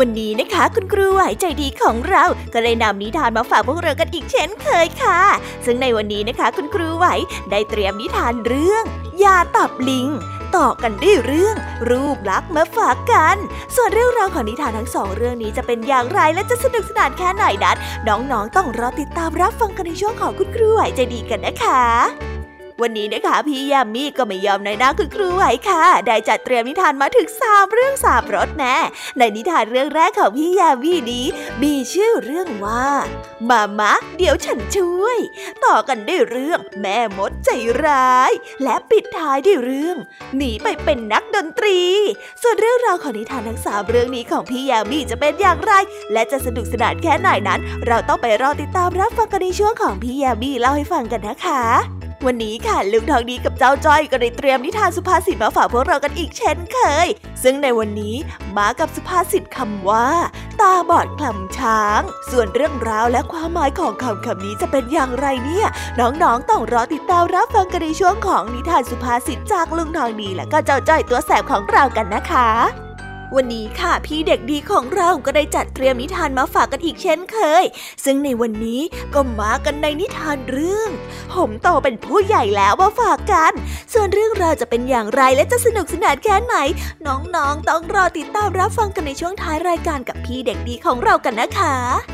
วันนี้นะคะ คุณครูไหวใจดีของเราก็ได้นำนิทานมาฝากพวกเรากันอีกเช่นเคยค่ะ ซึ่งในวันนี้นะคะ คุณครูไหวได้เตรียมนิทานเรื่องยาตับลิง ต่อกันด้วยเรื่อง รูปลักษ์มาฝากกัน ส่วนเรื่องราวของนิทานทั้งสองเรื่องนี้จะเป็นอย่างไรและจะสนุกสนานแค่ไหนนั้นน้องๆ ต้องรอติดตามรับฟังกันในช่วงของคุณครูไหวใจดีกันนะคะ วันนี้นะคะพี่ยามีก็ไม่ยอมในหน้าคุณครูไหวค่ะ ได้จัดเตรียมนิทานมาถึงสามเรื่องสามรสแน่ในนิทานเรื่องแรกของพี่ยามีนี้มีชื่อเรื่องว่ามา มะ เดี๋ยวฉันช่วย ต่อกันด้วยเรื่องแม่มดใจร้าย และปิดท้ายด้วยเรื่อง หนีไปเป็นนักดนตรี ส่วนเรื่องราวของนิทานทั้งสามเรื่องนี้ของพี่ยามีจะเป็นอย่างไร และจะสนุกสนานแค่ไหนนั้น เราต้องไปรอติดตามรับฟังกันในช่วงของพี่ยามีเล่าให้ฟังกันนะคะ วันนี้ค่ะลุงทองดีกับเจ้าจ้อยก็ได้เตรียมนิทานสุภาษิตมาฝากพวกเรากันอีกเช่นเคย ซึ่งในวันนี้มากับสุภาษิตคำว่า ตาบอดคลำช้าง ส่วนเรื่องราวและความหมายของคำคำนี้จะเป็นอย่างไรเนี่ย น้องๆต้องรอติดตามรับฟังกันในช่วงของนิทานสุภาษิตจากลุงทองดีและก็เจ้าจ้อยตัวแสบของเรากันนะคะ วันนี้ค่ะพี่เด็กดีของเราก็ได้จัดเตรียมนิทานมาฝากกันอีกเช่นเคย ซึ่งในวันนี้ก็มากันในนิทานเรื่อง ผมโตเป็นผู้ใหญ่แล้วมาฝากกัน ส่วนเรื่องราวจะเป็นอย่างไรและจะสนุกสนานแค่ไหน น้องๆต้องรอติดตามรับฟังกันในช่วงท้ายรายการกับพี่เด็กดีของเรากันนะคะ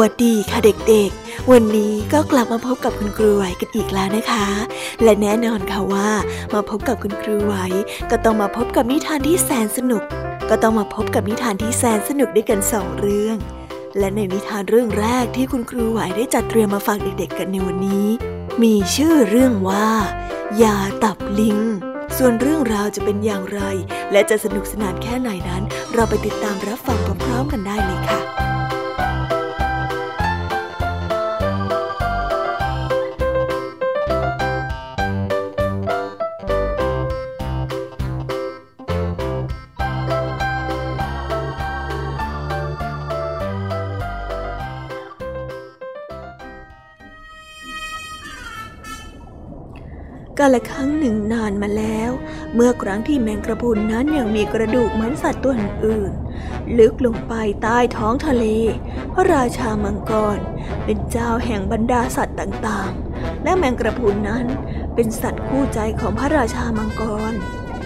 วัสดีค่ะเด็กๆ วันนี้ก็กลับมาพบกับคุณครูไหวกันอีกแล้วนะคะ และแน่นอนค่ะว่า มาพบกับคุณครูไหวก็ต้องมาพบกับนิทานที่แสนสนุก ก็ต้องมาพบกับนิทานที่แสนสนุกด้วยกันสองเรื่อง และในนิทานเรื่องแรกที่คุณครูไหวได้จัดเตรียมมาฝากเด็กๆ กันในวันนี้ มีชื่อเรื่องว่ายาตับลิงส่วนเรื่องราวจะเป็นอย่างไร และจะสนุกสนานแค่ไหนนั้น เราไปติดตามรับฟังพร้อมๆกันได้เลยค่ะ กาละครั้งหนึ่งนานมาแล้ว เมื่อครั้งที่แมงกระพุนนั้นยังมีกระดูกเหมือนสัตว์ตัวอื่น ลึกลงไปใต้ท้องทะเล พระราชามังกร เป็นเจ้าแห่งบรรดาสัตว์ต่างๆ และแมงกระพุนนั้นเป็นสัตว์คู่ใจของพระราชามังกร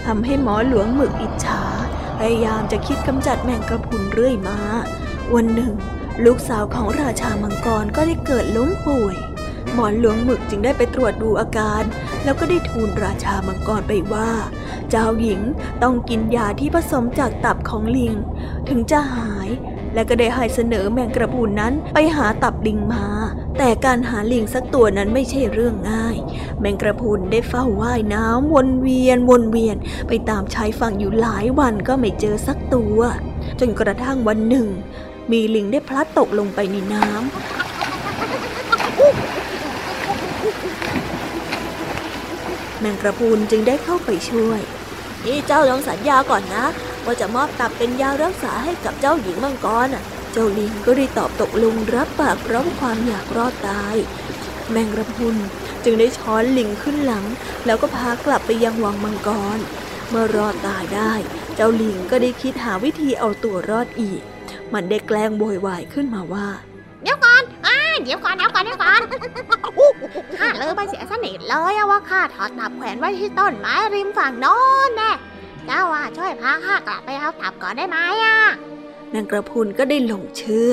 ทำให้หมอหลวงหมึกอิจฉาพยายามจะคิดกำจัดแมงกระพุนเรื่อยมา วันหนึ่ง ลูกสาวของราชามังกรก็ได้เกิดล้มป่วย หมอนหลวงหมึกจึงได้ไปตรวจดูอาการ แล้วก็ได้ทูลราชามังกรไปว่า เจ้าหญิงต้องกินยาที่ผสมจากตับของลิง ถึงจะหาย และก็ได้ให้เสนอแมงกระพูนนั้นไปหาตับลิงมา แต่การหาลิงสักตัวนั้นไม่ใช่เรื่องง่าย แมงกระพูนได้เฝ้าว่ายน้ำวนเวียนวนเวียน ไปตามชายฝั่งอยู่หลายวันก็ไม่เจอสักตัว จนกระทั่งวันหนึ่งมีลิงได้พลัดตกลงไปในน้ำ แมงกระพูนจึงได้เข้าไปช่วย นี่เจ้าลองสัญญาก่อนนะ ว่าจะมอบตับเป็นยารักษาให้กับเจ้าหญิงมังกรเจ้าลิงก็ได้ตอบตกลงรับปากพร้อมความอยากรอดตาย แมงกระพุนจึงได้ช้อนลิงขึ้นหลัง แล้วก็พากลับไปยังวังมังกร เมื่อรอดตายได้ เจ้าลิงก็ได้คิดหาวิธีเอาตัวรอดอีก มันได้แกล้งโวยวายขึ้นมาว่า เดี๋ยวก่อนอ่าเดี๋ยวก่อนเดี๋ยวก่อนเดี๋ยวก่อนข้าเลยไปเสียสนิทเลยว่าข้าถอดตับแขวนไว้ที่ต้นไม้ริมฝั่งโน้นแน่เจ้าว่าช่วยพาข้ากลับไปเอาตับก่อนได้ไหมอะนางกระพุนก็ได้หลงเชื่อ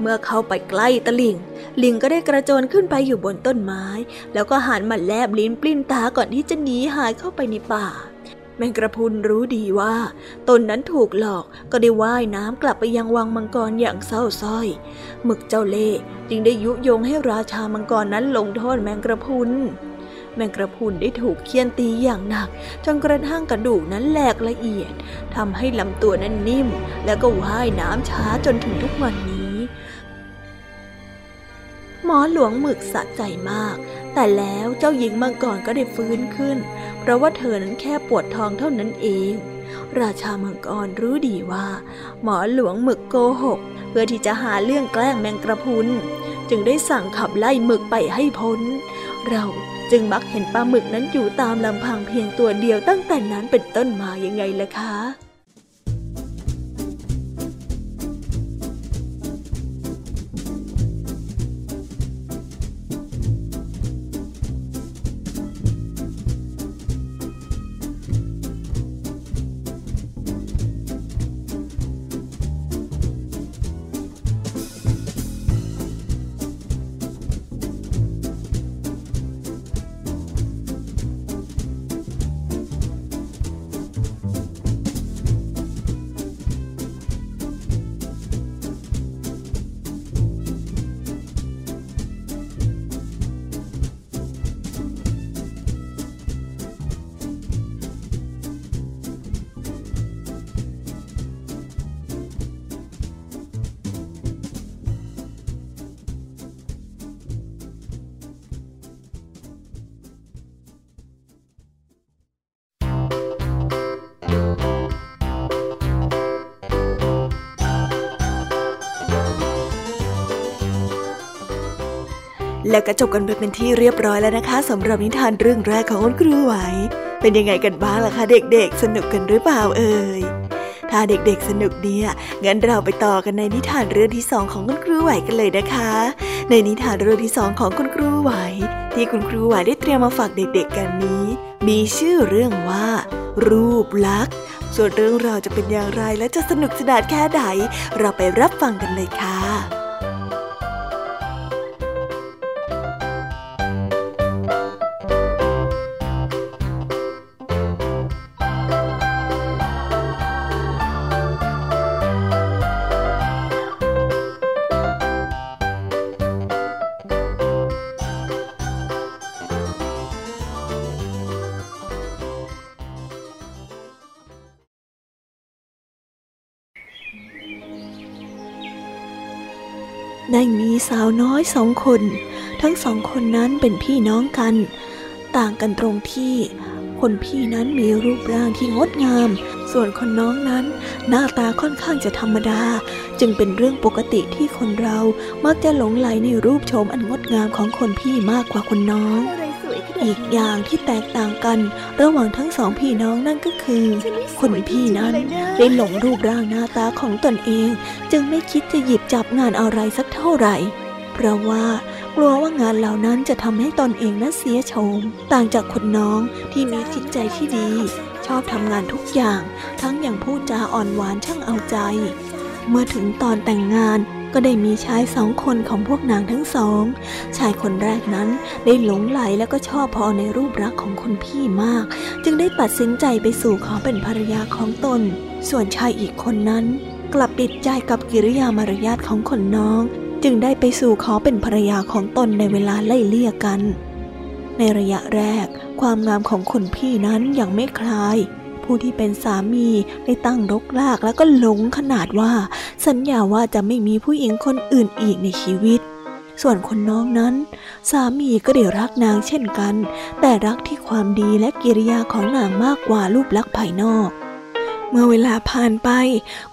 เมื่อเข้าไปใกล้ตะลิง ลิงก็ได้กระโจนขึ้นไปอยู่บนต้นไม้ แล้วก็หันมาแลบลิ้นปลิ้นตาก่อนที่จะหนีหายเข้าไปในป่า แมงกระพุนรู้ดีว่า ตนนั้นถูกหลอกก็ได้ว่ายน้ำกลับไปยังวังมังกรอย่างเศร้าส้อย หมึกเจ้าเล่จึงได้ยุยงให้ราชามังกรนั้นลงโทษแมงกระพุนแมงกระพุนได้ถูกเคี่ยนตีอย่างหนัก จนกระทั่งกระดูกนั้นแหลกละเอียดทำให้ลำตัวนั้นนิ่ม แล้วก็ว่ายน้ำช้าจนถึงทุกวันนี้ หมอหลวงหมึกสะใจมาก แต่แล้วเจ้าหญิงมังกรก็ได้ฟื้นขึ้น เพราะว่าเธอนั้นแค่ปวดท้องเท่านั้นเอง ราชามังกรรู้ดีว่า หมอหลวงหมึกโกหก เพื่อที่จะหาเรื่องแกล้งแมงกระพุน จึงได้สั่งขับไล่หมึกไปให้พ้น เราจึงมักเห็นปลาหมึกนั้นอยู่ตามลำพังเพียงตัวเดียวตั้งแต่นั้นเป็นต้นมายังไงล่ะคะ และก็จบกันไปเป็นที่เรียบร้อยแล้วนะคะสำหรับนิทานเรื่องแรกของคุณครูไหว เป็นยังไงกันบ้างล่ะคะ เด็กๆ สนุกกันหรือเปล่าเอ่ยถ้าเด็กๆ สนุกเนี่ย งั้นเราไปต่อกันในนิทานเรื่องที่สองของคุณครูไหวกันเลยนะคะ ในนิทานเรื่องที่สองของคุณครูไหว ที่คุณครูไหวได้เตรียมมาฝากเด็กๆ กันนี้ มีชื่อเรื่องว่า รูปลักษณ์ ส่วนเรื่องราวจะเป็นอย่างไรและจะสนุกสนานแค่ไหนเราไปรับฟังกันเลยค่ะ สาวน้อยสองคน ทั้งสองคนนั้นเป็นพี่น้องกัน ต่างกันตรงที่ คนพี่นั้นมีรูปร่างที่งดงาม ส่วนคนน้องนั้น หน้าตาค่อนข้างจะธรรมดา จึงเป็นเรื่องปกติที่คนเรามักจะหลงไหลในรูปโฉมอันงดงามของคนพี่มากกว่าคนน้อง อีกอย่างที่แตกต่างกัน ระหว่างทั้งสองพี่น้องนั่นก็คือ คนพี่นั้นได้หลงรูปร่างหน้าตาของตนเอง จึงไม่คิดจะหยิบจับงานอะไรสักเท่าไหร่ เพราะว่ากลัวว่างานเหล่านั้นจะทำให้ตนเองนั้นเสียโฉมต่างจากคนน้องที่มีจิตใจที่ดี ชอบทำงานทุกอย่าง ทั้งอย่างพูดจาอ่อนหวานช่างเอาใจ เมื่อถึงตอนแต่งงาน ก็ได้มีชายสองคนของพวกนางทั้งสอง ชายคนแรกนั้นได้หลงไหลแล้วก็ชอบพอในรูปรักของคนพี่มาก จึงได้ตัดสินใจไปสู่ขอเป็นภรรยาของตน ส่วนชายอีกคนนั้น กลับติดใจกับกิริยามารยาทของคนน้อง จึงได้ไปสู่ขอเป็นภรรยาของตนในเวลาไล่เลี่ยกัน ในระยะแรก ความงามของคนพี่นั้นยังไม่คลาย ผู้ที่เป็นสามีได้ตั้งรกรากแล้วก็หลงขนาดว่า สัญญาว่าจะไม่มีผู้หญิงคนอื่นอีกในชีวิต ส่วนคนน้องนั้น สามีก็ได้รักนางเช่นกัน แต่รักที่ความดีและกิริยาของนางมากกว่ารูปลักษณ์ภายนอกเมื่อเวลาผ่านไป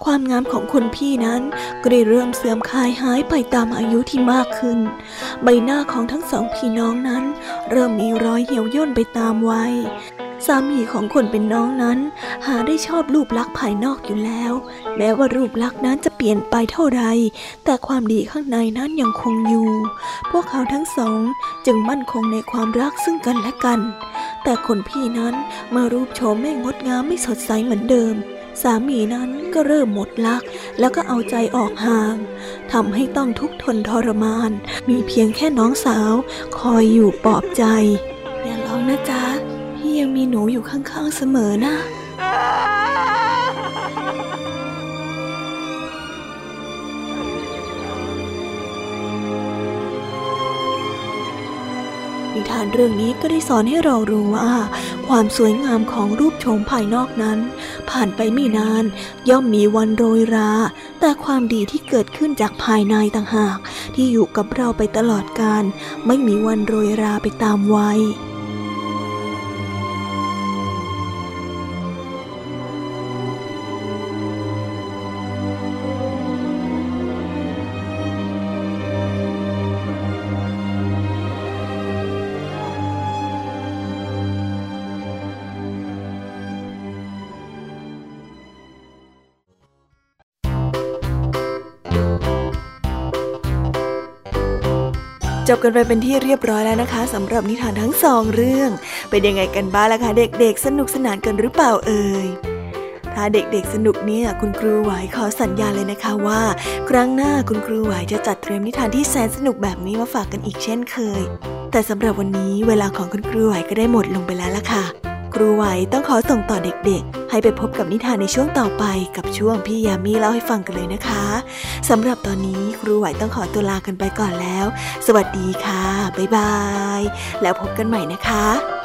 ความงามของคนพี่นั้นก็ได้เริ่มเสื่อมคลายหายไปตามอายุที่มากขึ้น ใบหน้าของทั้งสองพี่น้องนั้น เริ่มมีรอยเหี่ยวย่นไปตามวัย สามีของคนเป็นน้องนั้น หาได้ชอบรูปลักษณ์ภายนอกอยู่แล้ว แม้ว่ารูปลักษณ์นั้นจะเปลี่ยนไปเท่าไร แต่ความดีข้างในนั้นยังคงอยู่ พวกเขาทั้งสองจึงมั่นคงในความรักซึ่งกันและกัน แต่คนพี่นั้นเมื่อรูปโฉมไม่งดงามไม่สดใสเหมือนเดิมสามีนั้นก็เริ่มหมดรัก แล้วก็เอาใจออกห่างทำให้ต้องทุกข์ทนทรมาน มีเพียงแค่น้องสาว คอยอยู่ปลอบใจ อย่าร้องนะจ๊ะ มีหนูอยู่ข้างๆเสมอนะ นิทานเรื่องนี้ก็ได้สอนให้เรารู้ว่า ความสวยงามของรูปโฉมภายนอกนั้น ผ่านไปไม่นาน ย่อมมีวันโรยรา แต่ความดีที่เกิดขึ้นจากภายในต่างหาก ที่อยู่กับเราไปตลอดกาลไม่มีวันโรยราไปตามวัย จบกันไปเป็นที่เรียบร้อยแล้วนะคะสำหรับนิทานทั้งสองเรื่อง เป็นยังไงกันบ้างล่ะคะ เด็กๆ สนุกสนานกันหรือเปล่าเอ่ยถ้าเด็กๆสนุกเนี่ยคุณครูไหวขอสัญญาเลยนะคะว่า ครั้งหน้าคุณครูไหวจะจัดเตรียมนิทานที่แสนสนุกแบบนี้มาฝากกันอีกเช่นเคย แต่สำหรับวันนี้เวลาของคุณครูไหวก็ได้หมดลงไปแล้วล่ะค่ะ ครูไหวต้องขอส่งต่อเด็กๆ ให้ไปพบกับนิทานในช่วงต่อไปกับช่วงพี่ยามีเล่าให้ฟังกันเลยนะคะสำหรับตอนนี้ครูไหวต้องขอตัวลากันไปก่อนแล้ว สวัสดีค่ะ บ๊ายบาย แล้วพบกันใหม่นะคะ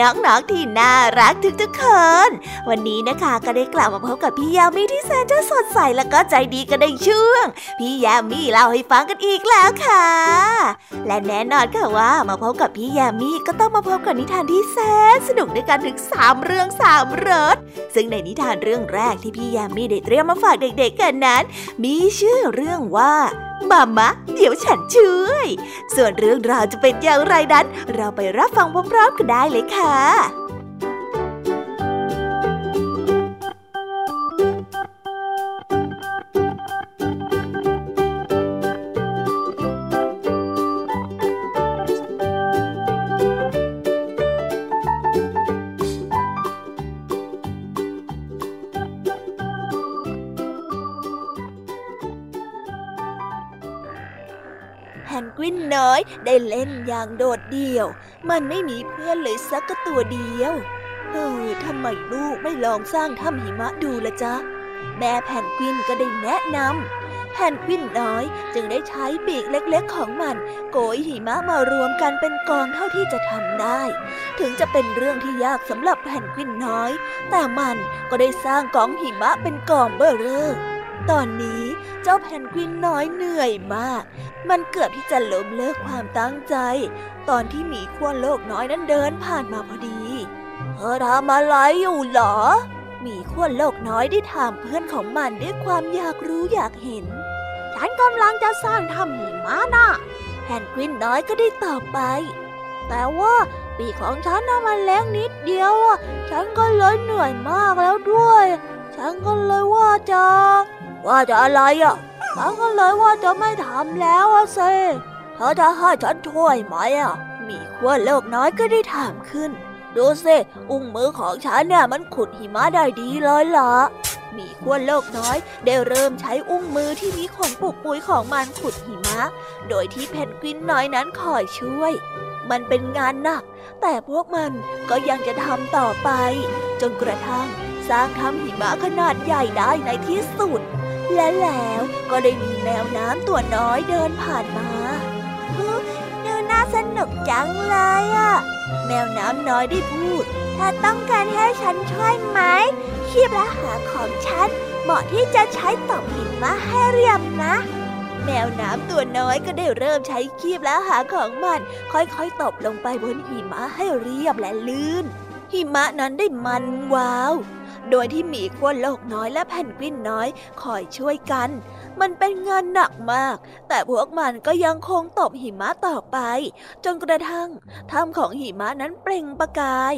น้องๆที่น่ารักทุกๆคน วันนี้นะคะก็ได้กลับมาพบกับพี่ยามีที่แสนจะสดใสและก็ใจดีกันในช่วง พี่ยามีเล่าให้ฟังกันอีกแล้วค่ะ และแน่นอนค่ะว่ามาพบกับพี่ยามีก็ต้องมาพบกับนิทานที่แสนสนุกด้วยกันถึง 3 เรื่อง3รสซึ่งในนิทานเรื่องแรกที่พี่ยามีได้เตรียมมาฝากเด็กๆกันนั้น มีชื่อเรื่องว่า มามะ เดี๋ยวฉันช่วย ส่วนเรื่องราวจะเป็นอย่างไรนั้น เราไปรับฟังพร้อมๆกันได้เลยค่ะ อยได้เล่นอย่างโดดเดี่ยว มันไม่มีเพื่อนเลยสักตัวเดียวเออทำไมลูกไม่ลองสร้างถ้ำหิมะดูละจ๊ะ แม่แผ่นกวินก็ได้แนะนำแผ่นกวินน้อยจึงได้ใช้ปีกเล็กๆของมัน โกยหิมะมารวมกันเป็นกองเท่าที่จะทำได้ ถึงจะเป็นเรื่องที่ยากสำหรับแผ่นกวินน้อย แต่มันก็ได้สร้างกองหิมะเป็นกองเบ้อเร่อตอนนี้ จ้าแพนกวินน้อยเหนื่อยมาก มันเกือบที่จะล้มเลิกความตั้งใจ ตอนที่หมีขั้วโลกน้อยนั้นเดินผ่านมาพอดีเธอทำอะไรอยู่หรอ หมีขั้วโลกน้อยได้ถามเพื่อนของมันด้วยความอยากรู้อยากเห็น ฉันกำลังจะสร้างถ้ำหิมะน่ะแพนกวินน้อยก็ได้ตอบไป แต่ว่าปีของฉันน่ะมันเล็กนิดเดียวอะ ฉันก็เลยเหนื่อยมากแล้วด้วย ฉันก็เลยว่าจะ ว่าจะอะไรอะฉันก็เลยว่าจะไม่ทำแล้วอะเซเธอจะให้ฉันช่วยไหมอะ มีขั้วโลกน้อยก็ได้ถามขึ้น ดูสิอุ้งมือของฉันเนี่ยมันขุดหิมะได้ดีเลยล่ะมีขั้วโลกน้อย ได้เริ่มใช้อุ้งมือที่มีขนปุกปุยของมันขุดหิมะ โดยที่เพนกวินน้อยนั้นคอยช่วย มันเป็นงานหนัก แต่พวกมันก็ยังจะทำต่อไป จนกระทั่งสร้างทำหิมะขนาดใหญ่ได้ในที่สุด และแล้วก็ได้มีแมวน้ำตัวน้อยเดินผ่านมาดูน่าสนุกจังเลยอะ แมวน้ำน้อยได้พูดถ้าต้องการให้ฉันช่วยไหมคีบและหาของฉันเหมาะที่จะใช้ตบหิมะให้เรียบนะ แมวน้ำตัวน้อยก็ได้เริ่มใช้คีบและหาของมัน ค่อยๆตบลงไปบนหิมะให้เรียบและลื่น หิมะนั้นได้มันว้าว โดยที่หมีขั้วโลกน้อยและแผ่นกวินน้อยคอยช่วยกัน มันเป็นงานหนักมาก แต่พวกมันก็ยังคงตบหิมะต่อไป จนกระทั่งถ้ำของหิมะนั้นเปล่งประกาย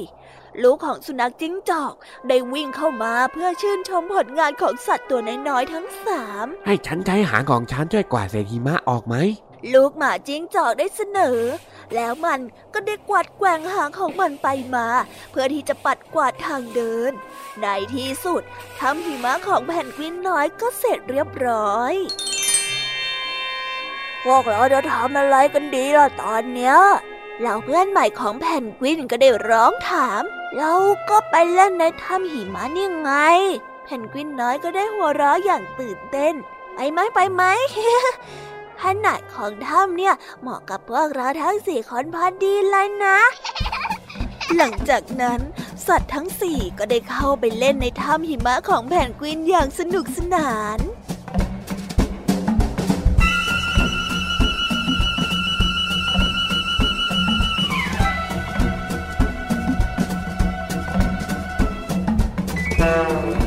ลูกของสุนัขจิ้งจอก ได้วิ่งเข้ามาเพื่อชื่นชมผลงานของสัตว์ตัวน้อยๆทั้งสามให้ฉันใช้หางของฉันช่วยกวาดเศษหิมะออกไหม ลูกหมาจิ้งจอกได้เสนอ แล้วมันก็ได้กวาดแกว่งหางของมันไปมา เพื่อที่จะปัดกวาดทางเดิน ในที่สุดทำหิมะของแผ่นกวินน้อยก็เสร็จเรียบร้อยพวกเราจะทำอะไรกันดีล่ะตอนเนี้ยเหล่าเพื่อนใหม่ของแผ่นกวินก็ได้ร้องถาม เราก็ไปเล่นในถ้ำหิมะนี่ไง แผ่นกวินน้อยก็ได้หัวเราะอย่างตื่นเต้น ไปไหมไปไหม ขนาดของถ้ำเนี่ยเหมาะกับพวกเราทั้งสี่คนพอดีเลยนะ หลังจากนั้นสัตว์ทั้งสี่ก็ได้เข้าไปเล่นในถ้ำหิมะของแผ่นกวินอย่างสนุกสนาน嗯。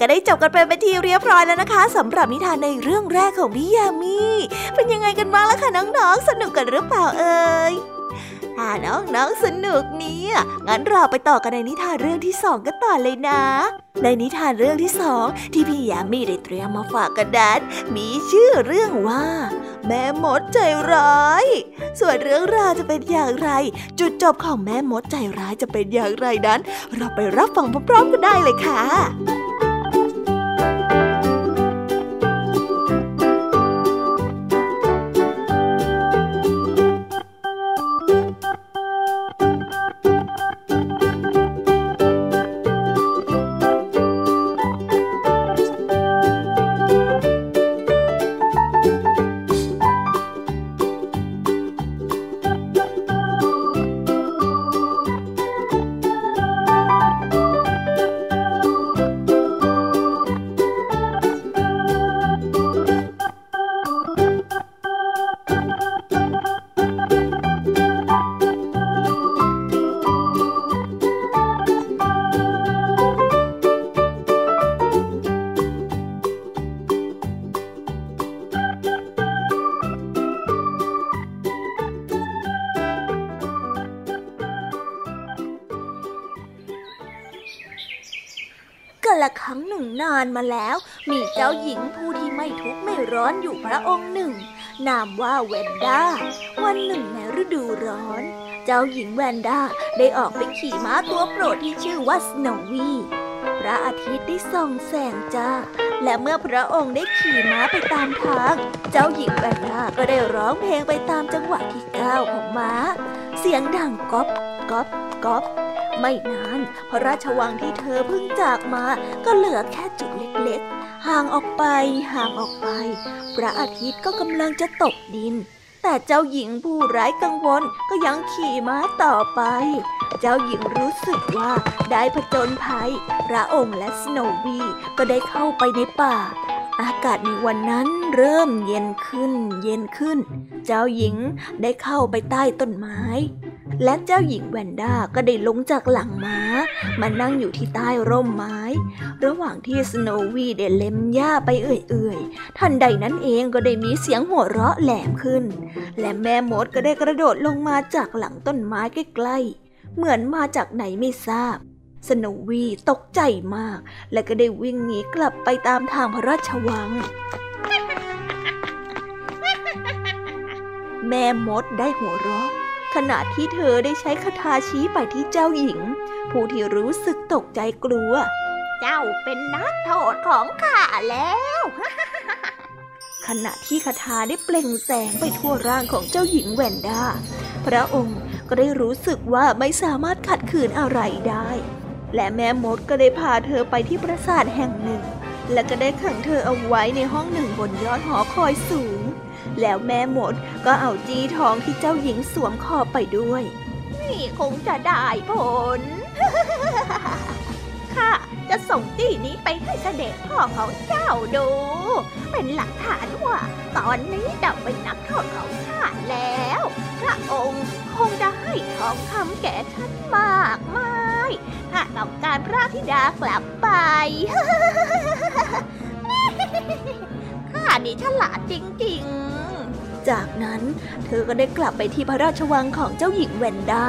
ก็ได้จบกันไปเป็นที่เรียบร้อยแล้วนะคะสำหรับนิทานในเรื่องแรกของพี่ยามีเป็นยังไงกันบ้างล่ะคะน้องๆ สนุกกันหรือเปล่าเอ่ยถ้าน้องๆสนุกเนี่ย งั้นเราไปต่อกันในนิทานเรื่องที่สองกันต่อเลยนะ ในนิทานเรื่องที่สองที่พี่ยามีได้เตรียมมาฝากกันนั้นมีชื่อเรื่องว่า แม่มดใจร้าย ส่วนเรื่องราวจะเป็นอย่างไร จุดจบของแม่มดใจร้ายจะเป็นอย่างไรนั้น เราไปรับฟังพร้อมๆกันได้เลยค่ะ มาแล้ว มีเจ้าหญิงผู้ที่ไม่ทุกข์ไม่ร้อนอยู่พระองค์หนึ่ง นามว่าแวนด้า วันหนึ่งในฤดูร้อน เจ้าหญิงแวนด้าได้ออกไปขี่ม้าตัวโปรดที่ชื่อว่าสโนวีพระอาทิตย์ได้ส่องแสงจ้า และเมื่อพระองค์ได้ขี่ม้าไปตามทาง เจ้าหญิงแวนด้าก็ได้ร้องเพลงไปตามจังหวะที่ก้าวของม้า เสียงดังก๊อบก๊อบก๊อบ ไม่นานพระราชวังที่เธอเพิ่งจากมาก็เหลือแค่จุดเล็กๆ ห่างออกไปห่างออกไป พระอาทิตย์ก็กำลังจะตกดิน แต่เจ้าหญิงผู้ไร้กังวลก็ยังขี่ม้าต่อไป เจ้าหญิงรู้สึกว่าได้ผจญภัย พระองค์และสโนวีก็ได้เข้าไปในป่า อากาศในวันนั้นเริ่มเย็นขึ้น เย็นขึ้น เจ้าหญิงได้เข้าไปใต้ต้นไม้ และเจ้าหญิงแวนด้าก็ได้ลงจากหลังม้า มานั่งอยู่ที่ใต้ร่มไม้ ระหว่างที่สโนวีได้เล็มหญ้าไปเอื่อยๆ ทันใดนั้นเองก็ได้มีเสียงหัวเราะแหลมขึ้น และแม่มดก็ได้กระโดดลงมาจากหลังต้นไม้ใกล้ๆ เหมือนมาจากไหนไม่ทราบ สโนวีตกใจมาก และก็ได้วิ่งหนีกลับไปตามทางพระราชวัง แม่มดได้หัวเราะขณะที่เธอได้ใช้คาถาชี้ไปที่เจ้าหญิง ผู้ที่รู้สึกตกใจกลัว เจ้าเป็นนักโทษของข้าแล้วขณะที่คาถาได้เปล่งแสงไปทั่วร่างของเจ้าหญิงแวนด้า พระองค์ก็ได้รู้สึกว่าไม่สามารถขัดขืนอะไรได้ และแม่มดก็ได้พาเธอไปที่ปราสาทแห่งหนึ่ง และก็ได้ขังเธอเอาไว้ในห้องหนึ่งบนยอดหอคอยสูง แล้วแม่หมดก็เอาจี้ทองที่เจ้าหญิงสวมคอไปด้วย นี่คงจะได้ผลข้าจะส่งจี้นี้ไปให้เสด็จพ่อของเจ้าดู เป็นหลักฐานว่า ตอนนี้เจ้าเป็นนักโทษของข้าแล้ว พระองค์คงจะให้ทองคำแก่ฉันมากมาย ถ้าต้องการพระธิดากลับไป ข้านี่ฉลาดจริงๆ จากนั้นเธอก็ได้กลับไปที่พระราชวังของเจ้าหญิงแวนด้า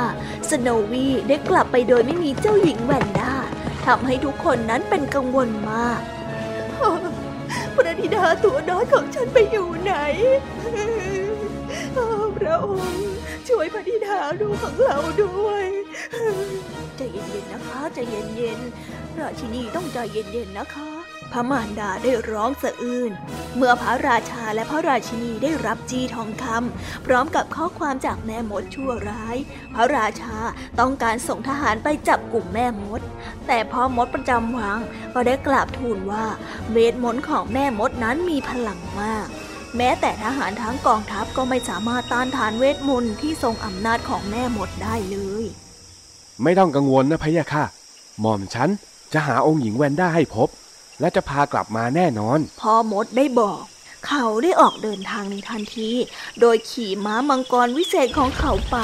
สโนวีได้กลับไปโดยไม่มีเจ้าหญิงแวนด้าทำให้ทุกคนนั้นเป็นกังวลมากพระธิดาตัวน้อยของฉันไปอยู่ไหนพระองค์ ช่วยพระธิดาดูของเราด้วยใจเย็นๆนะคะใจเย็นๆราชินีต้องใจเย็นๆนะคะ พระมารดาได้ร้องสะอื้นเมื่อพระราชาและพระราชินีได้รับจีทองคำพร้อมกับข้อความจากแม่มดชั่วร้าย พระราชาต้องการส่งทหารไปจับกลุ่มแม่มด แต่พ่อมดประจำวังก็ได้กราบทูลว่าเวทมนต์ของแม่มดนั้นมีพลังมาก แม้แต่ทหารทั้งกองทัพก็ไม่สามารถต้านทานเวทมนต์ที่ทรงอำนาจของแม่มดได้เลย ไม่ต้องกังวลนะพะยะค่ะ หม่อมฉันจะหาองค์หญิงแวนด้าให้พบ และจะพากลับมาแน่นอน พ่อมดได้บอก เขาได้ออกเดินทางในทันที โดยขี่ม้ามังกรวิเศษของเขาไป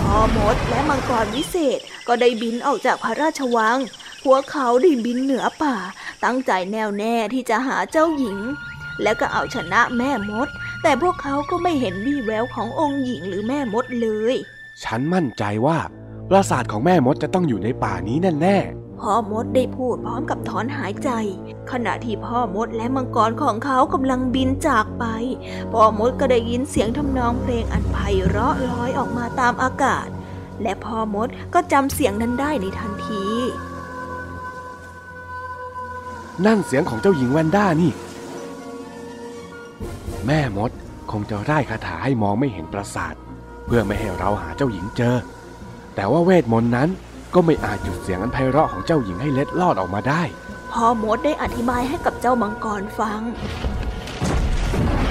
พ่อมดและมังกรวิเศษก็ได้บินออกจากพระราชวัง พวกเขาได้บินเหนือป่า ตั้งใจแน่วแน่ที่จะหาเจ้าหญิง และก็เอาชนะแม่มด แต่พวกเขาก็ไม่เห็นวี่แววขององค์หญิงหรือแม่มดเลย ฉันมั่นใจว่า ปราสาทของแม่มดจะต้องอยู่ในป่านี้แน่พ่อมดได้พูดพร้อมกับถอนหายใจ ขณะที่พ่อมดและมังกรของเขากำลังบินจากไป พ่อมดก็ได้ยินเสียงทำนองเพลงอันไพเราะลอยออกมาตามอากาศ และพ่อมดก็จำเสียงนั้นได้ในทันทีๆนั่นเสียงของเจ้าหญิงแวนด้านี่ แม่มดคงจะได้คาถาให้มองไม่เห็นปราสาท เพื่อไม่ให้เราหาเจ้าหญิงเจอ แต่ว่าเวทมนต์นั้นก็ไม่อาจหยุดเสียงอันไพเราะของเจ้าหญิงให้เล็ดลอดออกมาได้ พ่อมดได้อธิบายให้กับเจ้ามังกรฟัง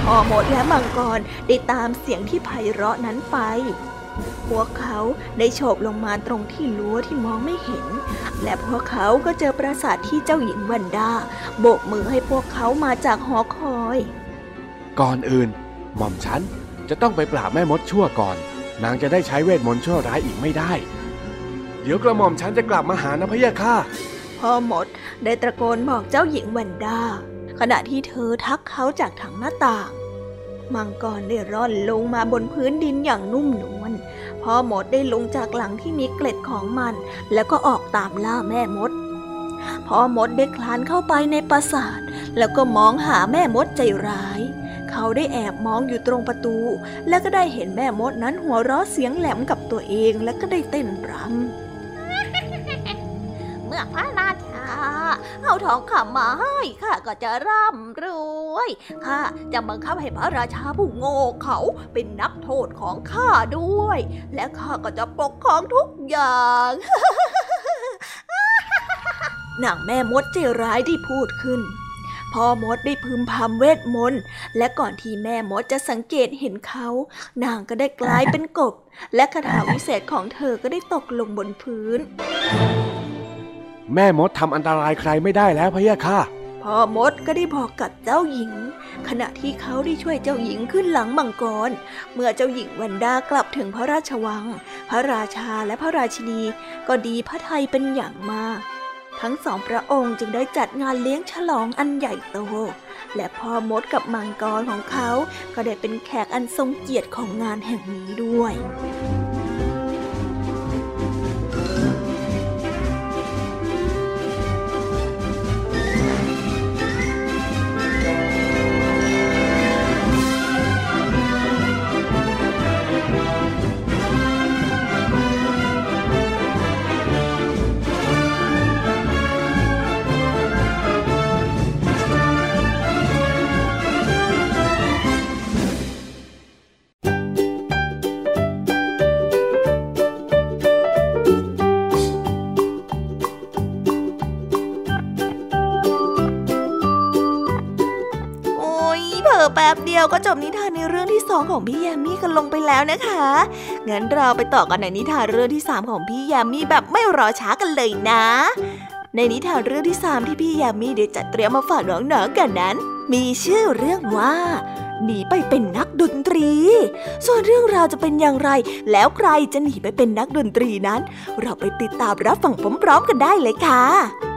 พ่อมดและมังกรได้ตามเสียงที่ไพเราะนั้นไป พวกเขาได้โฉบลงมาตรงที่รั้วที่มองไม่เห็น และพวกเขาก็เจอปราสาทที่เจ้าหญิงวันดาโบกมือให้พวกเขามาจากหอคอย ก่อนอื่น หม่อมฉันจะต้องไปปราบแม่มดชั่วก่อน นางจะได้ใช้เวทมนต์ชั่วร้ายอีกไม่ได้ เดี๋ยวกระหม่อมฉันจะกลับมาหานะพะยะค่ะพ่อมดได้ตะโกนบอกเจ้าหญิงวันด้า ขณะที่เธอทักเขาจากทางหน้าต่าง มังกรได้ร่อนลงมาบนพื้นดินอย่างนุ่มนวลพ่อมดได้ลงจากหลังที่มีเกล็ดของมัน แล้วก็ออกตามล่าแม่มดพ่อมดได้คลานเข้าไปในปราสาท แล้วก็มองหาแม่มดใจร้าย เขาได้แอบมองอยู่ตรงประตู แล้วก็ได้เห็นแม่มดนั้นหัวเราะเสียงแหลมกับตัวเองแล้วก็ได้เต้นรำ เมื่อพระราชาเอาทองคำมาให้ข้าก็จะร่ำรวยข้าจะบังคับให้พระราชาผู้โง่เขาเป็นนักโทษของข้าด้วย และข้าก็จะปกครองทุกอย่างนางแม่มดใจร้ายที่พูดขึ้น พ่อมดได้พึมพำเวทมนต์และก่อนที่แม่มดจะสังเกตเห็นเขา นางก็ได้กลายเป็นกบ และคาถาวิเศษของเธอก็ได้ตกลงบนพื้น แม่มดทำอันตรายใครไม่ได้แล้วพะยะค่ะพ่อมดก็ได้บอกกับเจ้าหญิง ขณะที่เขาได้ช่วยเจ้าหญิงขึ้นหลังมังกร เมื่อเจ้าหญิงวันดากลับถึงพระราชวัง พระราชาและพระราชินี ก็ดีพระไทยเป็นอย่างมาก ทั้งสองพระองค์จึงได้จัดงานเลี้ยงฉลองอันใหญ่โต และพ่อมดกับมังกรของเขา ก็ได้เป็นแขกอันทรงเกียรติของงานแห่งนี้ด้วย ก็จบนิทานในเรื่องที่สองของพี่ยามีกันลงไปแล้วนะคะ งั้นเราไปต่อกันในนิทานเรื่องที่สามของพี่ยามีแบบไม่รอช้ากันเลยนะ ในนิทานเรื่องที่สามที่พี่ยามีได้จัดเตรียมมาฝากน้องๆกันนั้น มีชื่อเรื่องว่าหนีไปเป็นนักดนตรี ส่วนเรื่องราวจะเป็นอย่างไร แล้วใครจะหนีไปเป็นนักดนตรีนั้น เราไปติดตามรับฟังพร้อมๆกันได้เลยค่ะ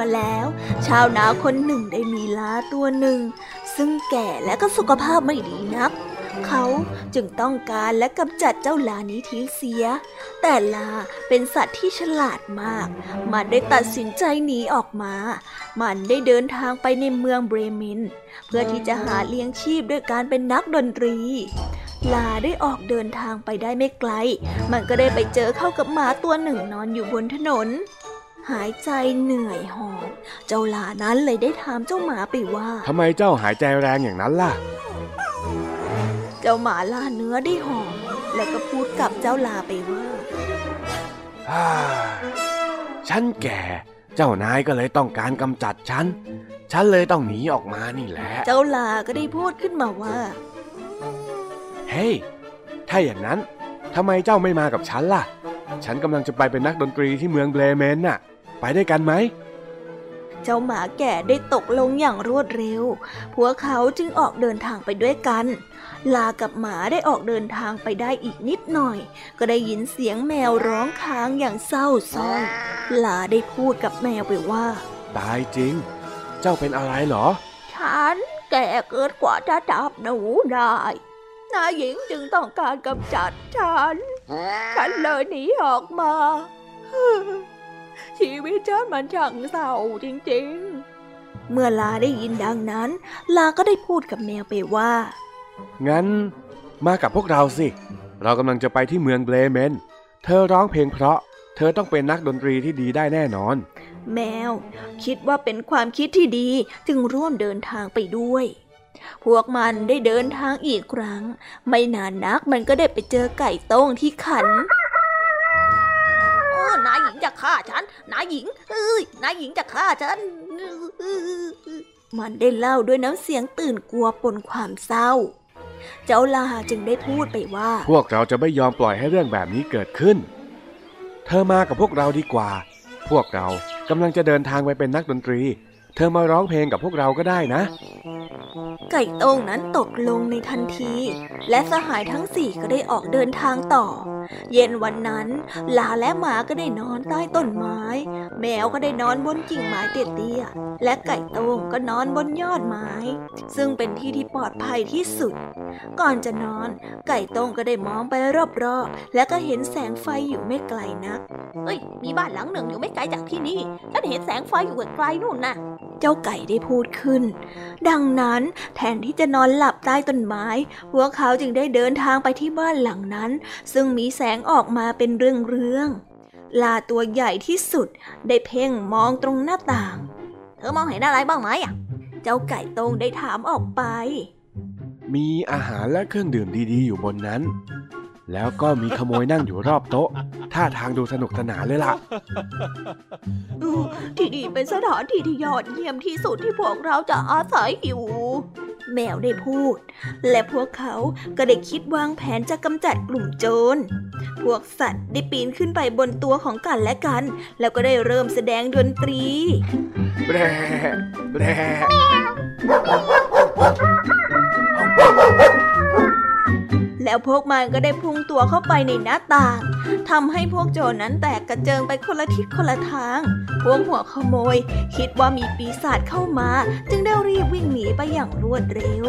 มาแล้ว ชาวนาคนหนึ่งได้มีล้าตัวหนึ่ง ซึ่งแก่และก็สุขภาพไม่ดีนัก เขาจึงต้องการและกำจัดเจ้าลานี้ทิ้งเสีย แต่ลาเป็นสัตว์ที่ฉลาดมาก มันได้ตัดสินใจหนีออกมา มันได้เดินทางไปในเมืองเบรเมน เพื่อที่จะหาเลี้ยงชีพด้วยการเป็นนักดนตรีลาได้ออกเดินทางไปได้ไม่ไกล มันก็ได้ไปเจอเข้ากับหมาตัวหนึ่งนอนอยู่บนถนน หายใจเหนื่อยหอบเจ้าลานั้นเลยได้ถามเจ้าหมาไปว่าทำไมเจ้าหายใจแรงอย่างนั้นล่ะ เจ้าหมาล่าเนื้อได้หอมแล้วก็พูดกับเจ้าลาไปว่าอ่าฉันแก่ เจ้านายก็เลยต้องการกำจัดฉัน ฉันเลยต้องหนีออกมานี่แหละ เจ้าลาก็ได้พูดขึ้นมาว่า เฮ้ย ถ้าอย่างนั้นทำไมเจ้าไม่มากับฉันล่ะ ฉันกำลังจะไปเป็นนักดนตรีที่เมืองเบลเมนน่ะ ไปได้วยกันไหม เจ้าหมาแก่ได้ตกลงอย่างรวดเร็ว พวกเขาจึงออกเดินทางไปด้วยกัน ลากับหมาได้ออกเดินทางไปได้อีกนิดหน่อย ก็ได้ยินเสียงแมวร้องค้างอย่างเศร้าซ้อย ลาได้พูดกับแมวไปว่า ตายจริง เจ้าเป็นอะไรเหรอ ฉันแก่เกินกว่าจะจับหนูได้นายหญิงจึงต้องการกำจัดฉัน ฉันเลยหนีออกมา ชีวิตฉันมันช่างเศร้าจริงๆ เมื่อลาได้ยินดังนั้น ลาก็ได้พูดกับแมวไปว่า งั้นมากับพวกเราสิ เรากำลังจะไปที่เมืองเบลเมน เธอร้องเพลงเพราะ เธอต้องเป็นนักดนตรีที่ดีได้แน่นอน แมว คิดว่าเป็นความคิดที่ดีจึงร่วมเดินทางไปด้วย พวกมันได้เดินทางอีกครั้ง ไม่นานนักมันก็ได้ไปเจอไก่โต้งที่ขันโอ้ นายหญิงจะฆ่าฉัน นายหญิง เอ้ย นายหญิงจะฆ่าฉัน มันได้เล่าด้วยน้ำเสียงตื่นกลัวปนความเศร้า เจ้าลาจึงได้พูดไปว่า พวกเราจะไม่ยอมปล่อยให้เรื่องแบบนี้เกิดขึ้น เธอมากับพวกเราดีกว่า พวกเรากำลังจะเดินทางไปเป็นนักดนตรี เธอมาร้องเพลงกับพวกเราก็ได้นะ ไก่โต้งนั้นตกลงในทันที และสหายทั้งสี่ก็ได้ออกเดินทางต่อ เย็นวันนั้น ลาและหมาก็ได้นอนใต้ต้นไม้ แมวก็ได้นอนบนกิ่งไม้เตี้ยๆและไก่โต้งก็นอนบนยอดไม้ ซึ่งเป็นที่ที่ปลอดภัยที่สุด ก่อนจะนอน ไก่โต้งก็ได้มองไปรอบๆและก็เห็นแสงไฟอยู่ไม่ไกลนักเอ้ยมีบ้านหลังหนึ่งอยู่ไม่ไกลจากที่นี่ฉันเห็นแสงไฟอยู่ไกลๆนู่นน่ะเจ้าไก่ได้พูดขึ้น ดังนั้นแทนที่จะนอนหลับใต้ต้นไม้ พวกเขาจึงได้เดินทางไปที่บ้านหลังนั้น ซึ่งมีแสงออกมาเป็นเรื่องๆลาตัวใหญ่ที่สุดได้เพ่งมองตรงหน้าต่าง เธอมองเห็นอะไรบ้างไหมอะ เจ้าไก่โตงได้ถามออกไป มีอาหารและเครื่องดื่มดีๆอยู่บนนั้น แล้วก็มีขโมยนั่งอยู่รอบโต๊ะ ท่าทางดูสนุกสนานเลยล่ะอือที่นี่เป็นสถานที่ที่ยอดเยี่ยมที่สุดที่พวกเราจะอาศัยอยู่ แมวได้พูด และพวกเขาก็ได้คิดวางแผนจะกำจัดกลุ่มโจร พวกสัตว์ได้ปีนขึ้นไปบนตัวของกันและกัน แล้วก็ได้เริ่มแสดงดนตรีแบรแบรแแล้วพวกมันก็ได้พุ่งตัวเข้าไปในหน้าต่างทำให้พวกโจรนั้นแตกกระเจิงไปคนละทิศคนละทาง พวกหัวขโมย คิดว่ามีปีศาจเข้ามา จึงได้รีบวิ่งหนีไปอย่างรวดเร็ว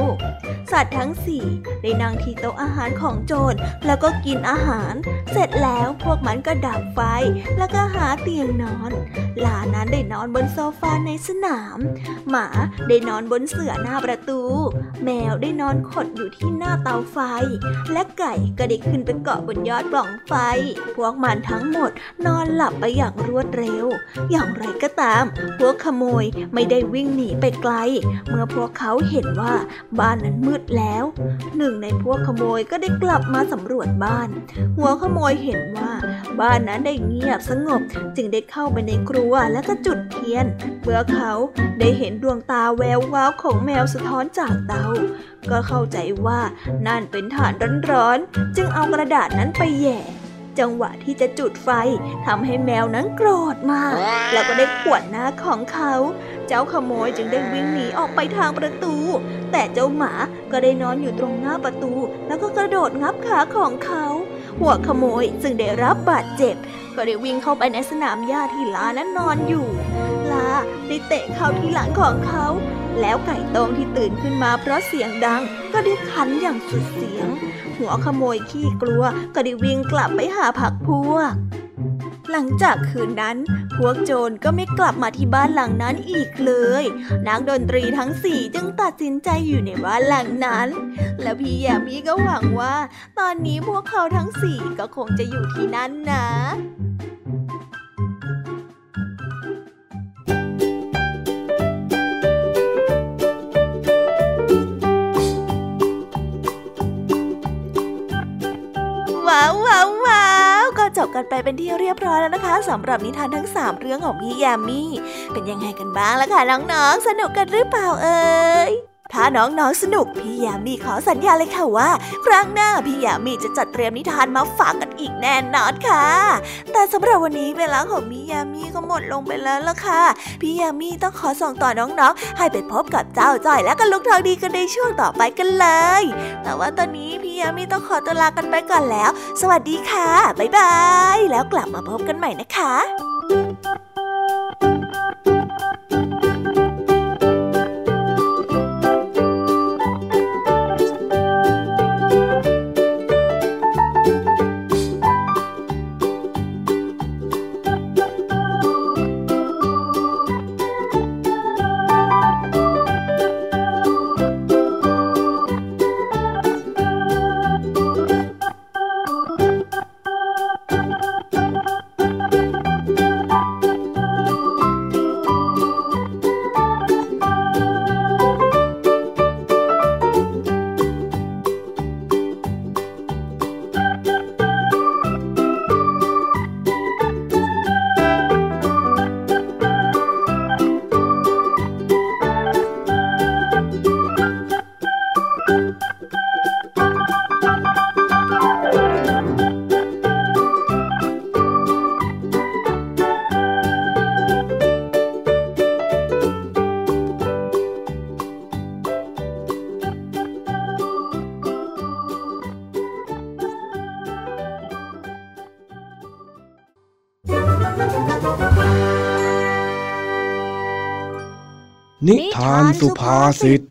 สัตว์ทั้งสี่ได้นั่งที่โต๊ะอาหารของโจรแล้วก็กินอาหาร เสร็จแล้วพวกมันก็ดับไฟแล้วก็หาเตียงนอนลานั้นได้นอนบนโซฟาในสนาม หมาได้นอนบนเสื่อหน้าประตู แมวได้นอนขดอยู่ที่หน้าเตาไฟและไก่ก็ได้ขึ้นไปเกาะบนยอดปล่องไฟ พวกมันทั้งหมดนอนหลับไปอย่างรวดเร็ว อย่างไรก็ตาม พวกขโมยไม่ได้วิ่งหนีไปไกล เมื่อพวกเขาเห็นว่าบ้านนั้นมืดแล้ว หนึ่งในพวกขโมยก็ได้กลับมาสำรวจบ้าน หัวขโมยเห็นว่าบ้านนั้นได้เงียบสงบ จึงได้เข้าไปในครัวแล้วก็จุดเทียน เมื่อเขาได้เห็นดวงตาแวววาวของแมวสะท้อนจากเตา ก็เข้าใจว่านั่นเป็นถ่านร้อนๆ จึงเอากระดาษนั้นไปแหย่ จังหวะที่จะจุดไฟทำให้แมวนั้นโกรธมาก แล้วก็ได้ขวดหน้าของเขา เจ้าขโมยจึงได้วิ่งหนีออกไปทางประตู แต่เจ้าหมาก็ได้นอนอยู่ตรงหน้าประตู แล้วก็กระโดดงับขาของเขา หัวขโมยซึ่งได้รับบาดเจ็บ ก็ได้วิ่งเข้าไปในสนามหญ้าที่ลานั้นนอนอยู่ ลาได้เตะเข้าที่หลังของเขา แล้วไก่โต้งที่ตื่นขึ้นมาเพราะเสียงดัง ก็ได้ขันอย่างสุดเสียง หัวขโมยขี้กลัวก็ได้วิ่งกลับไปหาพักพวก หลังจากคืนนั้น พวกโจรก็ไม่กลับมาที่บ้านหลังนั้นอีกเลย นักดนตรีทั้งสี่จึงตัดสินใจอยู่ในบ้านหลังนั้น และพี่แยมมี่ก็หวังว่า ตอนนี้พวกเขาทั้งสี่ก็คงจะอยู่ที่นั่นนะ กันไปเป็นที่เรียบร้อยแล้วนะคะสำหรับนิทานทั้ง 3 เรื่องของพี่ยามีเป็นยังไงกันบ้างล่ะคะน้องๆ สนุกกันหรือเปล่าเอ่ย ถ้าน้องๆสนุกพี่ยามีขอสัญญาเลยค่ะว่า ครั้งหน้าพี่ยามีจะจัดเตรียมนิทานมาฝากกันอีกแน่นอนค่ะ แต่สำหรับวันนี้เวลาของพี่ยามีก็หมดลงไปแล้วล่ะค่ะพี่ยามีต้องขอส่งต่อน้องๆ ให้ไปพบกับเจ้าจ้อยและก็ลุงทองดีกันในช่วงต่อไปกันเลย แต่ว่าตอนนี้พี่ยามีต้องขอตัวลากันไปก่อนแล้ว สวัสดีค่ะบ๊ายบายแล้วกลับมาพบกันใหม่นะคะนิ สุภาษิต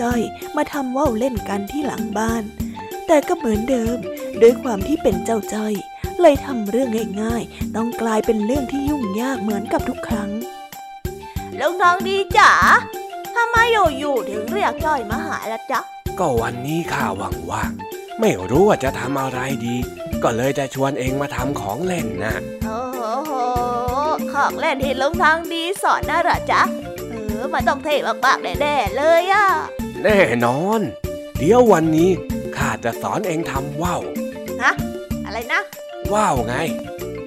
จ้าจ้อยมาทำว่าวเล่นกันที่หลังบ้าน แต่ก็เหมือนเดิมด้วยความที่เป็นเจ้าจ้อย เลยทำเรื่องง่ายๆ ต้องกลายเป็นเรื่องที่ยุ่งยากเหมือนกับทุกครั้งลุงทองดีจ๋าทำไมอยู่ๆถึงเรียกจ้อยมาหาละจ๊ะ ก็วันนี้ข้าว่างๆไม่รู้ว่าจะทำอะไรดี ก็เลยจะชวนเองมาทำของเล่นนะโอ้โหของเล่นที่ลุงทองดีสอนน่ะเหรอจ๊ะเออมันต้องเท่มากๆแน่ๆเลยอะ แน่นอน เดี๋ยววันนี้ข้าจะสอนเองทำว่าวฮะอะไรนะ ว่าวไง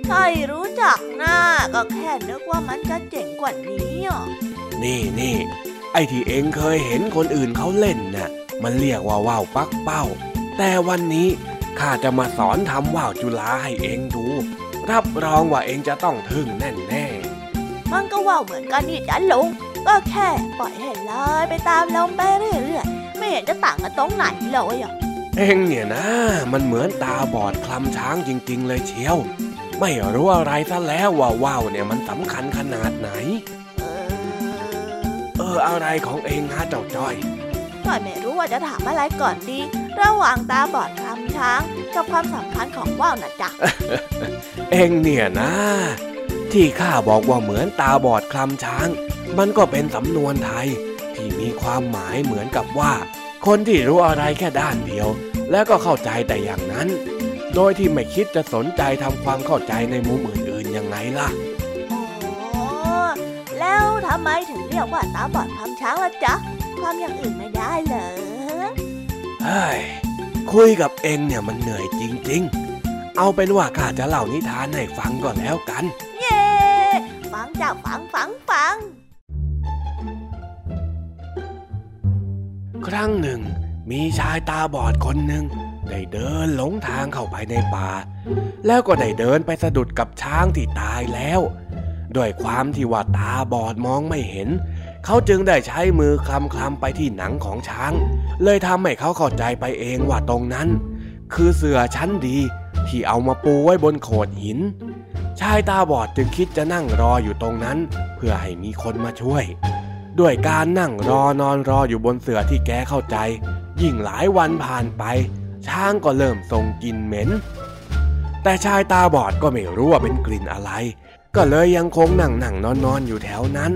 ใช่รู้จักนะก็แค่นึกว่ามันจะเจ๋งกว่านี้อะนี่นี่ไอ้ที่เองเคยเห็นคนอื่นเขาเล่นน่ะ มันเรียกว่าว่าวปักเป้า แต่วันนี้ข้าจะมาสอนทำว่าวจุฬาให้เองดู รับรองว่าเองจะต้องทึ่งแน่แน่มันก็ว่าวเหมือนกันนี่จ้ะลุง ก็แค่ปล่อยให้ลอยไปตามลมไปเรื่อยๆ ไม่เห็นจะต่างกันตรงไหนเลยอะเองเนี่ยนะ มันเหมือนตาบอดคลำช้างจริง ๆ เลยเชียว ไม่รู้อะไรซะแล้วว่าว่าวเนี่ยมันสำคัญขนาดไหน เออเอออะไรของเองฮะเจ้าจ้อยก็ไม่รู้ว่าจะถามอะไรก่อนดี ระหว่างตาบอดคลำช้างกับความสำคัญของว่าวนะจ๊ะเองเนี่ยนะ ที่ข้าบอกว่าเหมือนตาบอดคลำช้าง มันก็เป็นสำนวนไทย ที่มีความหมายเหมือนกับว่า คนที่รู้อะไรแค่ด้านเดียว แล้วก็เข้าใจแต่อย่างนั้น โดยที่ไม่คิดจะสนใจทำความเข้าใจในมุมอื่นๆยังไงล่ะอ๋อแล้วทำไมถึงเรียกว่าตาบอดคลำช้างล่ะจ๊ะความอย่างอื่นไม่ได้เหรอเฮ้ยคุยกับเองเนี่ยมันเหนื่อยจริง ๆ เอาเป็นว่าข้าจะเล่านิทานให้ฟังก่อนแล้วกัน เย้ฟังจ้าฟังฟังฟัง ครั้งหนึ่ง มีชายตาบอดคนหนึ่งได้เดินหลงทางเข้าไปในป่า แล้วก็ได้เดินไปสะดุดกับช้างที่ตายแล้วด้วยความที่ว่าตาบอดมองไม่เห็น เขาจึงได้ใช้มือคลำคลำไปที่หนังของช้าง เลยทำให้เขาเข้าใจไปเองว่าตรงนั้น คือเสือชั้นดีที่เอามาปูไว้บนโขดหิน ชายตาบอดจึงคิดจะนั่งรออยู่ตรงนั้น เพื่อให้มีคนมาช่วย ด้วยการนั่งรอนอนรออยู่บนเสื่อที่แกเข้าใจ ยิ่งหลายวันผ่านไป ช้างก็เริ่มส่งกลิ่นเหม็น แต่ชายตาบอดก็ไม่รู้ว่าเป็นกลิ่นอะไร ก็เลยยังคงนั่งนั่งนอนนอนอยู่แถวนั้น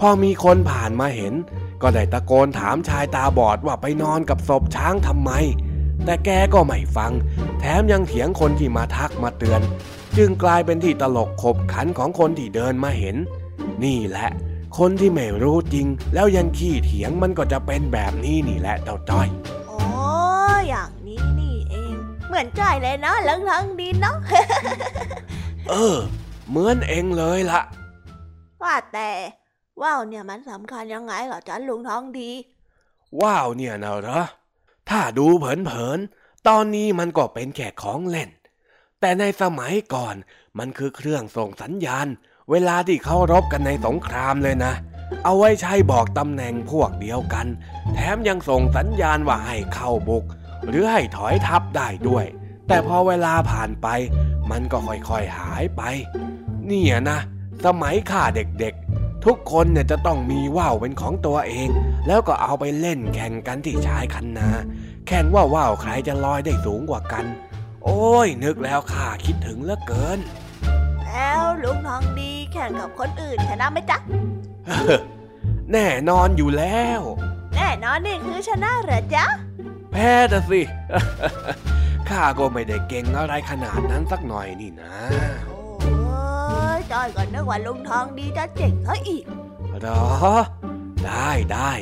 พอมีคนผ่านมาเห็น ก็ได้ตะโกนถามชายตาบอดว่าไปนอนกับศพช้างทำไม แต่แกก็ไม่ฟัง แถมยังเถียงคนที่มาทักมาเตือน จึงกลายเป็นที่ตลกขบขันของคนที่เดินมาเห็น นี่แหละ คนที่ไม่รู้จริง แล้วยังขี้เถียงมันก็จะเป็นแบบนี้นี่แหละเจ้าจ้อยอ๋ออย่างนี้นี่เอง เหมือนใจเลยนะเรื่องทั้งดีเนาะเออ เหมือนเองเลยละว่าแต่ว่าวเนี่ยมันสำคัญยังไงเหรอจ๊ะลุงท้องดีว้าวเนี่ยนะเหรอถ้าดูเผินๆตอนนี้มันก็เป็นแค่ของเล่น แต่ในสมัยก่อนมันคือเครื่องส่งสัญญาณ เวลาที่เขารบกันในสงครามเลยนะ เอาไว้ใช้บอกตำแหน่งพวกเดียวกัน แถมยังส่งสัญญาณว่าให้เข้าบุก หรือให้ถอยทับได้ด้วย แต่พอเวลาผ่านไป มันก็ค่อยๆหายไป เนี่ยนะ สมัยข้าเด็กๆ ทุกคนเนี่ยจะต้องมีว่าวเป็นของตัวเอง แล้วก็เอาไปเล่นแข่งกันที่ชายคันนา แข่งว่าว่าวใครจะลอยได้สูงกว่ากัน โอ้ย นึกแล้วข้าคิดถึงเหลือเกิน แล้วลุงท้องดีแข่งกับคนอื่นชนะไหมจ๊ะ แน่นอนอยู่แล้ว แน่นอนนี่คือชนะเหรอจ๊ะ แพ้แต่สิ ข้าก็ไม่ได้เก่งอะไรขนาดนั้นสักหน่อยนี่นะโอ้ยจอยก็นึกว่าลุงทองดีจะเจ๋งซะอีกเหรอ ได้ได้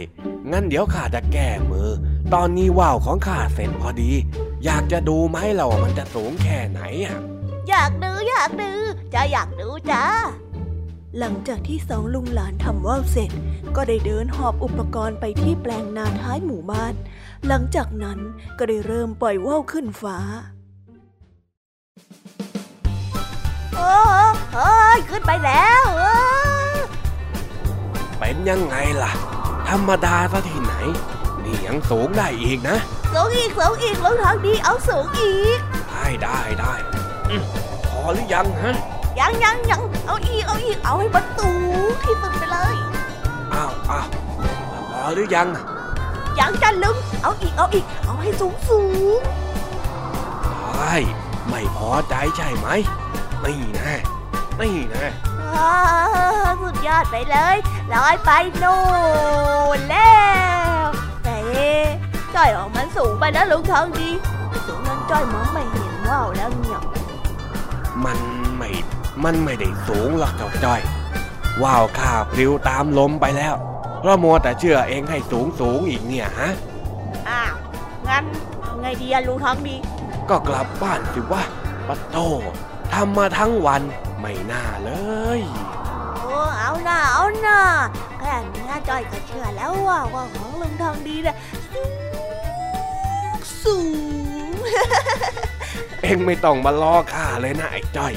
งั้นเดี๋ยวข้าจะแก้มือ ตอนนี้ว่าวของข้าเสร็จพอดี อยากจะดูไหมเราว่ามันจะสูงแค่ไหนอะ อยากดูอยากดูจะอยากดูจ้าหลังจากที่สองลุงหลานทำว่าวเสร็จ ก็ได้เดินหอบอุปกรณ์ไปที่แปลงนาท้ายหมู่บ้าน หลังจากนั้นก็ได้เริ่มปล่อยว่าวขึ้นฟ้าโอ้เฮ้ยขึ้นไปแล้วเออเป็นยังไงล่ะ ธรรมดาซะที่ไหน นี่ยังสูงได้อีกนะ สูงอีกสูงอีกลุงทองดีเอาสูงอีก ได้ได้ได้อืม พอหรือยังฮะ ยังยังยังเอาอีกเอาอีกเอาให้มันสูงที่สุดไปเลย อ้าวอ้าวพอหรือยัง ยังจะลุงเอาอีกเอาอีก เอาให้สูงสูงใช่ไม่พอใจใช่ไหมนี่นะนี่นะอ่าสุดยอดไปเลยลอยไปโน่นแล้วแต่เอ๊ะจ้อยออกมันสูงไปนะลุงทองดีสูงนั้นจ้อยมองไม่เห็นว่าวแล้วเนี่ย มันไม่ มันไม่ได้สูงหรอกเจ้าจ้อย ว่าวข้าปลิวตามลมไปแล้ว เพราะมัวแต่เชื่อเองให้สูงสูงอีกเนี่ยฮะ อ้าว งั้นทำไงดีอะลุงทองดี ก็กลับบ้านสิวะปะโตทำมาทั้งวันไม่น่าเลย โอ้เอาหน้าเอาหน้าแค่นี้จ้อยก็เชื่อแล้วว่าว่าของลุงทองดีเนี่ยสูงสูง เองไม่ต้องมาล้อข้าเลยนะไอ้จ้อย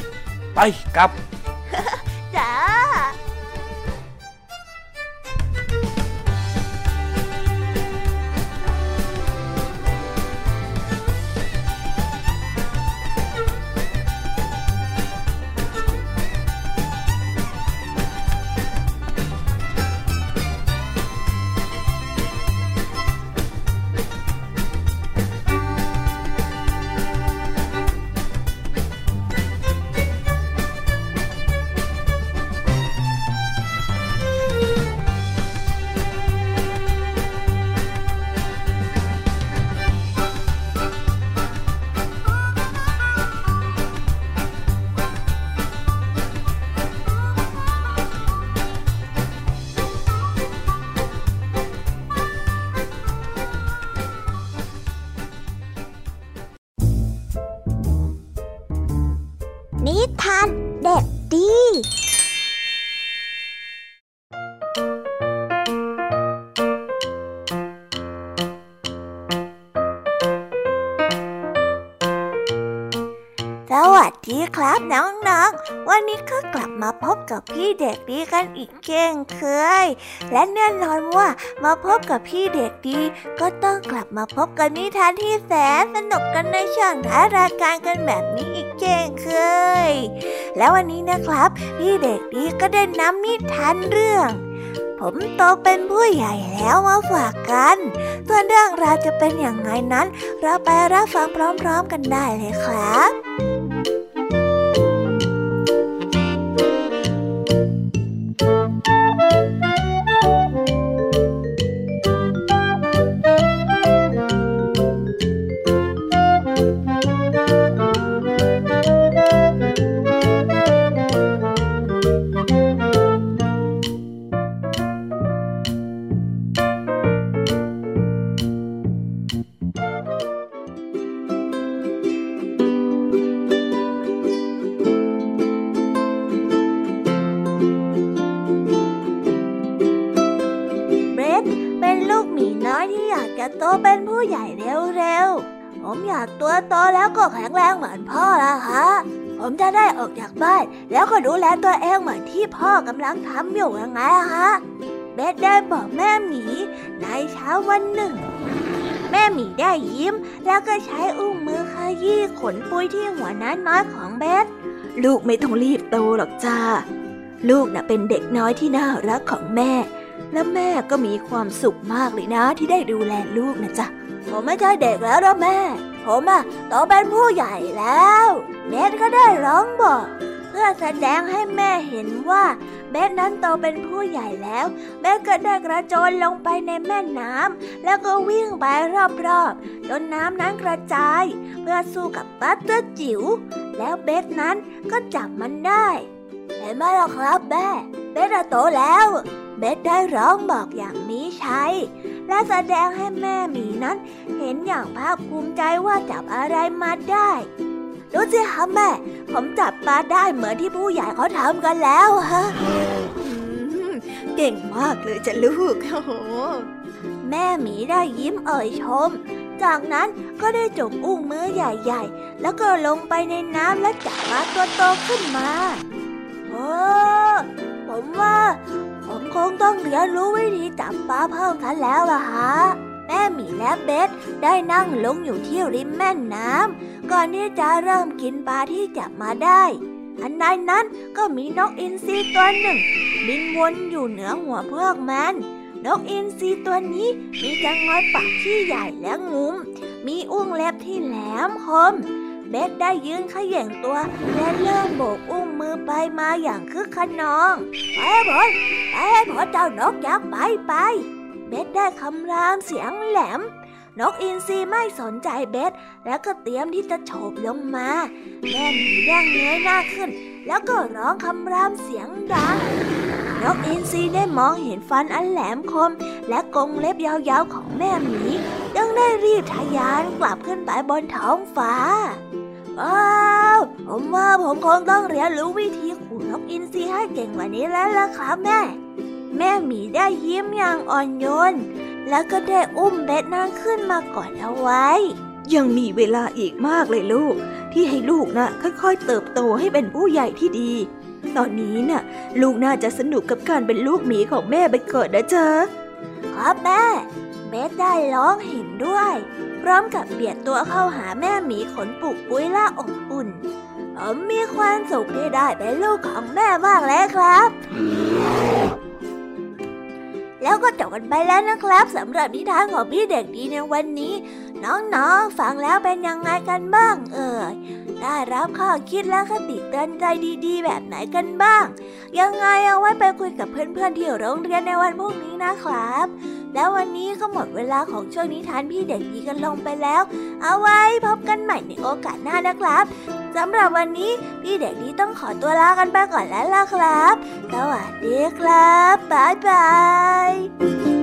ไปกลับ วันนี้ก็กลับมาพบกับพี่เด็กดีกันอีกเช่นเคย และแน่นอนว่ามาพบกับพี่เด็กดี ก็ต้องกลับมาพบกับนิทานที่แสนสนุกกันในช่วงท้ายรายการกันแบบนี้อีกเช่นเคย แล้ววันนี้นะครับ พี่เด็กดีก็ได้นำนิทานเรื่องผมโตเป็นผู้ใหญ่แล้วมาฝากกัน ส่วนเรื่องราวจะเป็นอย่างไรนั้น เราไปรับฟังพร้อมๆกันได้เลยครับำลังทำอยู่ยังไงอะฮะเบสได้บอกแม่หมีในเช้าวันหนึ่ง แม่หมีได้ยิ้ม แล้วก็ใช้อุ้งมือขยี้ขนปุยที่หัวน้อยน้อยของเบสลูกไม่ต้องรีบโตหรอกจ้า ลูกน่ะเป็นเด็กน้อยที่น่ารักของแม่ และแม่ก็มีความสุขมากเลยนะที่ได้ดูแลลูกนะจ๊ะผมไม่ใช่เด็กแล้วนะแม่ ผมอะโตเป็นผู้ใหญ่แล้วเบสก็ได้ร้องบอก เพื่อแสดงให้แม่เห็นว่าเบสนั้นโตเป็นผู้ใหญ่แล้วเบสก็ได้กระโจนลงไปในแม่น้ำแล้วก็วิ่งไปรอบๆจนน้ำนั้นกระจาย เพื่อสู้กับปัตเตอร์จิ๋วแล้วเบสนั้นก็จับมันได้ เห็นไหมล่ะครับแม่เบสโตแล้ว เบสได้ร้องบอกอย่างมีชัยและแสดงให้แม่หมีนั้น เห็นอย่างภาคภูมิใจว่าจับอะไรมาได้ดูสิคะแม่ ผมจับปลาได้เหมือนที่ผู้ใหญ่เขาทำกันแล้วฮะเก่งมากเลยจ้ะลูกโอ้โหแม่หมีได้ยิ้มเอ่ยชม จากนั้นก็ได้จกอุ้งมือใหญ่ ๆ แล้วก็ลงไปในน้ำและจับปลาตัวโตขึ้นมาโอ้ผมว่า ผมคงต้องเรียนรู้วิธีจับปลาเพิ่มกันแล้วล่ะฮะ แม่หมีและเบสได้นั่งลงอยู่ที่ริมแม่น้ำก่อนที่จะเริ่มกินปลาที่จับมาได้ทันใดนั้นก็มีนกอินทรีตัวหนึ่ง บินวนอยู่เหนือหัวพวกมัน นกอินทรีตัวนี้มีจังงอยปากที่ใหญ่และงุ้ม มีอุ้งเล็บที่แหลมคม เบสได้ยืนขย่งตัวและเริ่มโบกอุ้งมือไปมาอย่างคึกขนองไปให้ผลไปให้ผลเจ้านกยักษ์ไปไปเบสได้คำรามเสียงแหลม นกอินทรีไม่สนใจเบสแล้วก็เตรียมที่จะโฉบลงมาแม่หมีย่างเงยหน้าขึ้น แล้วก็ร้องคำรามเสียงดังนกอินทรีได้มองเห็นฟันอันแหลมคม และกรงเล็บยาวๆของแม่หมีจึงได้รีบทะยานกลับขึ้นไปบนท้องฟ้า ว้าวผมว่าผมคงต้องเรียนรู้วิธีขู่นกอินทรีให้เก่งกว่านี้แล้วล่ะครับแม่ แม่หมีได้ยิ้มอย่างอ่อนโยน แล้วก็ได้อุ้มเบ็ดนั่งขึ้นมากอดเอาไว้ ยังมีเวลาอีกมากเลยลูก ที่ให้ลูกนะ่ะค่อยๆเติบโตให้เป็นผู้ใหญ่ที่ดี ตอนนี้น่ะ ลูกน่าจะสนุกกับการเป็นลูกหมีของแม่ไปเกิดนะจ๊ะครับแม่เบสได้ร้องเห็นด้วย พร้อมกับเบียดตัวเข้าหาแม่หมีขนปุกปุ้ยล่าอบอุ่น ผมมีความสุขที่ได้เป็นลูกของแม่มากแล้วครับ แล้วก็จบกันไปแล้วนะครับสำหรับนิทานของพี่เด็กดีในวันนี้ น้องๆ ฟังแล้วเป็นยังไงกันบ้างเอ่ย ได้รับข้อคิดและคติเตือนใจดีๆ แบบไหนกันบ้าง ยังไงเอาไว้ไปคุยกับเพื่อนๆที่โรงเรียนในวันพรุ่งนี้นะครับ แล้ววันนี้ก็หมดเวลาของช่วงนิทานพี่เด็กดีกันลงไปแล้ว เอาไว้พบกันใหม่ในโอกาสหน้านะครับสำหรับวันนี้พี่เด็กดีต้องขอตัวลากันไปก่อนแล้วล่ะครับ สวัสดีครับบ๊ายบาย